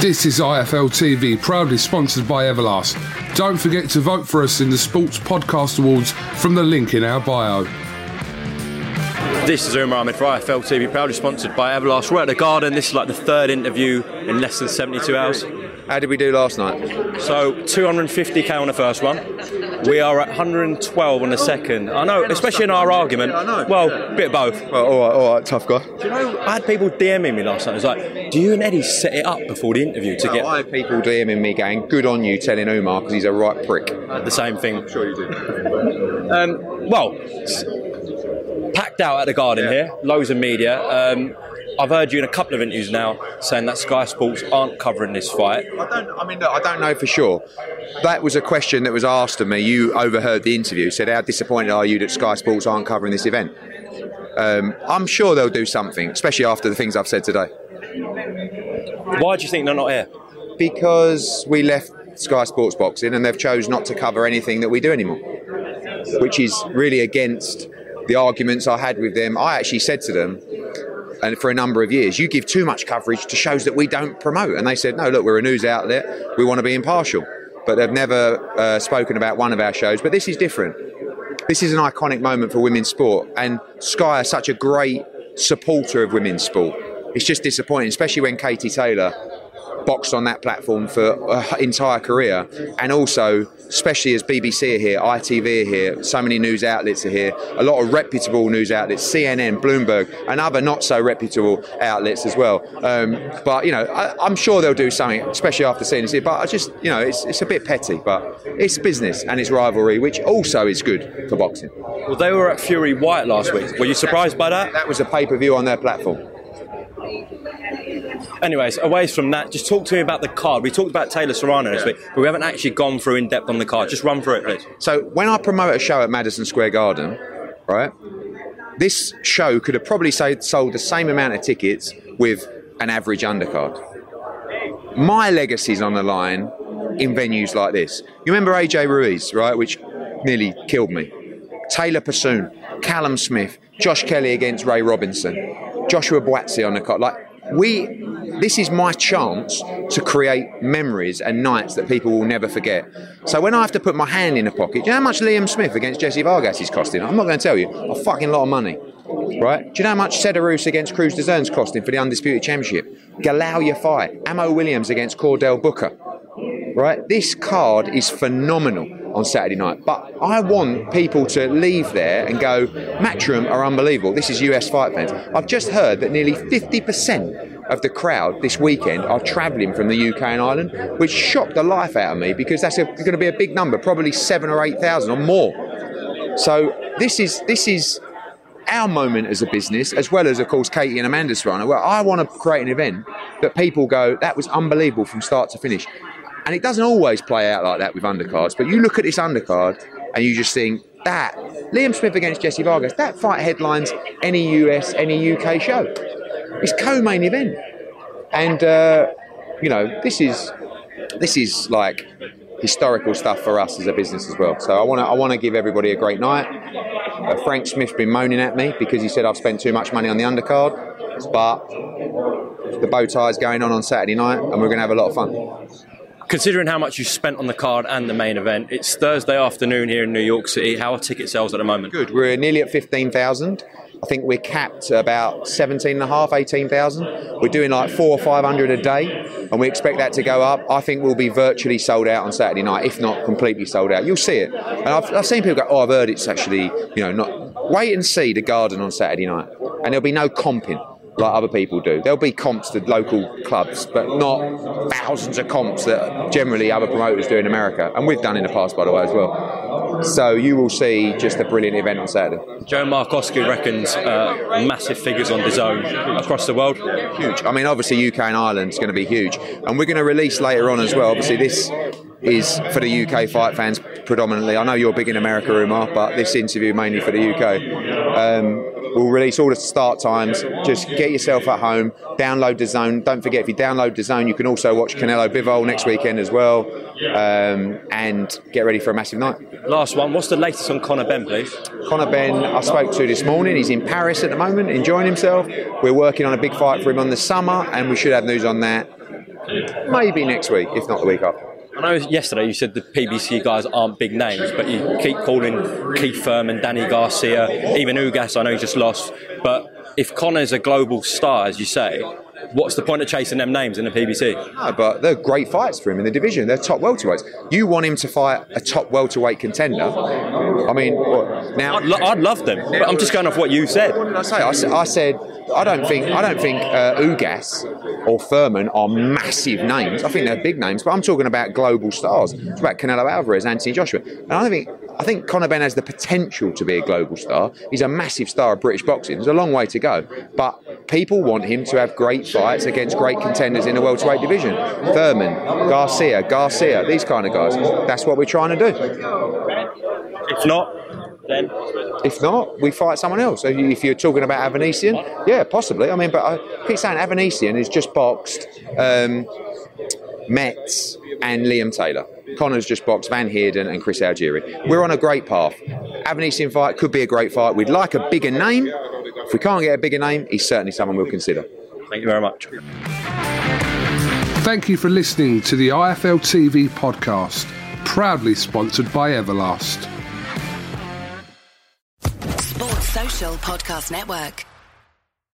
This is IFL TV, proudly sponsored by Everlast. Don't forget to vote for us in the Sports Podcast Awards from the link in our bio. This is Umar Ahmed for IFL TV, proudly sponsored by Everlast. We're at the Garden. This is like the third interview in less than 72 hours. How did we do last night? So 250k on the first one. We are at 112 on the second. I know, especially in our argument. I know. Well, a bit of both. Oh, all right, all right, tough guy. Do you know, I had people DMing me last night. It was like, do you and Eddie set it up before the interview to No, get I had people DMing me going, good on you telling Umar because he's a right prick. the same thing? I'm Sure you do. Um, well, packed out at the Garden here, loads of media. Um, I've heard you in a couple of interviews now saying that Sky Sports aren't covering this fight. I don't. I mean, look, I don't know for sure. That was a question that was asked of me. You overheard the interview. Said, "How disappointed are you that Sky Sports aren't covering this event?" Um, I'm sure they'll do something, especially after the things I've said today. Why do you think they're not here? Because we left Sky Sports Boxing and they've chose not to cover anything that we do anymore, which is really against the arguments I had with them. I actually said to them, and for a number of years, you give too much coverage to shows that we don't promote. And they said, no, look, we're a news outlet, we want to be impartial. But they've never uh, spoken about one of our shows. But this is different. This is an iconic moment for women's sport, and Sky are such a great supporter of women's sport. It's just disappointing, especially when Katie Taylor boxed on that platform for her entire career, and also, especially as BBC are here, ITV are here, so many news outlets are here, a lot of reputable news outlets, CNN, Bloomberg, and other not so reputable outlets as well. Um, but you know, I, I'm sure they'll do something, especially after seeing this. But I just, you know, it's, it's a bit petty, but it's business and it's rivalry, which also is good for boxing. Well, they were at Fury Whyte last week. Were you surprised by that? That was a pay per view on their platform. Anyways, away from that, just talk to me about the card. We talked about Taylor Serrano this week, but we haven't actually gone through in depth on the card. Just run through it, please. So when I promote a show at Madison Square Garden, right, this show could have probably sold the same amount of tickets with an average undercard. My legacy's on the line in venues like this. You remember AJ Ruiz, right, which nearly killed me. Taylor Persoon, Callum Smith, Josh Kelly against Ray Robinson, Joshua Buatsi on the card. Like we, this is my chance to create memories and nights that people will never forget. So when I have to put my hand in a pocket, do you know how much Liam Smith against Jesse Vargas is costing? I'm not going to tell you, a fucking lot of money. Right? Do you know how much Cederroos against Crews-Dezurn's costing for the Undisputed Championship? Galau fight. Ammo Williams against Chordale Booker. Right? This card is phenomenal on Saturday night. But I want people to leave there and go, Matchroom are unbelievable. This is US fight fans. I've just heard that nearly 50% of the crowd this weekend are travelling from the UK and Ireland, which shocked the life out of me because that's going to be a big number, probably seven or 8,000 or more. So this is this is our moment as a business, as well as, of course, Katie and Amanda's run. Well, I want to create an event that people go, that was unbelievable from start to finish. And it doesn't always play out like that with undercards, but you look at this undercard and you just think, that, Liam Smith against Jesse Vargas, that fight headlines any US, any UK show. It's co-main event. And, uh, you know, this is, this is like historical stuff for us as a business as well. So I want to I want to give everybody a great night. Uh, Frank Smith's been moaning at me because he said I've spent too much money on the undercard, but the bow tie is going on on Saturday night, and we're going to have a lot of fun. Considering how much you spent on the card and the main event, it's Thursday afternoon here in New York City. How are ticket sales at the moment? Good. We're nearly at fifteen thousand. I think we're capped about 17 and a half, 18,000. We're doing like four or 500 a day, and we expect that to go up. I think we'll be virtually sold out on Saturday night, if not completely sold out. You'll see it. And I've, I've seen people go, oh, I've heard it's actually, you know, not. Wait and see the garden on Saturday night, and there'll be no comping like other people do. There'll be comps to local clubs, but not thousands of comps that generally other promoters do in America, and we've done in the past, by the way, as well. So you will see just a brilliant event on Saturday. Joe Markowski reckons uh, massive figures on DAZN across the world. Huge. I mean, obviously UK and Ireland is going to be huge, and we're going to release later on as well. Obviously, this is for the UK fight fans predominantly. I know you're big in America, Umar, but this interview mainly for the UK. Um, we'll release all the start times. Just get yourself at home, download DAZN. Don't forget, if you download DAZN, you can also watch Canelo Bivol next weekend as well, um, and get ready for a massive night. Last one. What's the latest on Conor Benn, please? Conor Benn, I spoke to this morning. He's in Paris at the moment, enjoying himself. We're working on a big fight for him on the summer, and we should have news on that maybe next week, if not the week after. I know yesterday you said the PBC guys aren't big names, but you keep calling Keith Thurman, Danny Garcia, even Ugas. I know he just lost, but if Conor's a global star, as you say, what's the point of chasing them names in the PBC? No, but they're great fights for him in the division. They're top welterweights. You want him to fight a top welterweight contender? I mean, what, now I'd, lo- I'd love them, but I'm just going off what you said. What did I say? I, said- I said I don't think I don't think uh, Ugas or Thurman are massive names. I think they're big names, but I'm talking about global stars. It's about Canelo Alvarez, Anthony Joshua, and I think I think Conor Benn has the potential to be a global star. He's a massive star of British boxing. There's a long way to go, but people want him to have great fights against great contenders in the welterweight division. Thurman, Garcia, Garcia, these kind of guys. That's what we're trying to do. If not, then If not, we fight someone else. So if you're talking about Avanesyan, yeah, possibly. I mean, but I keep saying Avanesyan has just boxed um, Metz and Liam Taylor. Conor's just boxed Van Heerden and Chris Algieri. We're on a great path. Avanesyan fight could be a great fight. We'd like a bigger name. If we can't get a bigger name, he's certainly someone we'll consider. thank you very much. Thank you for listening to the IFL TV podcast, proudly sponsored by Everlast. Sports Social Podcast Network.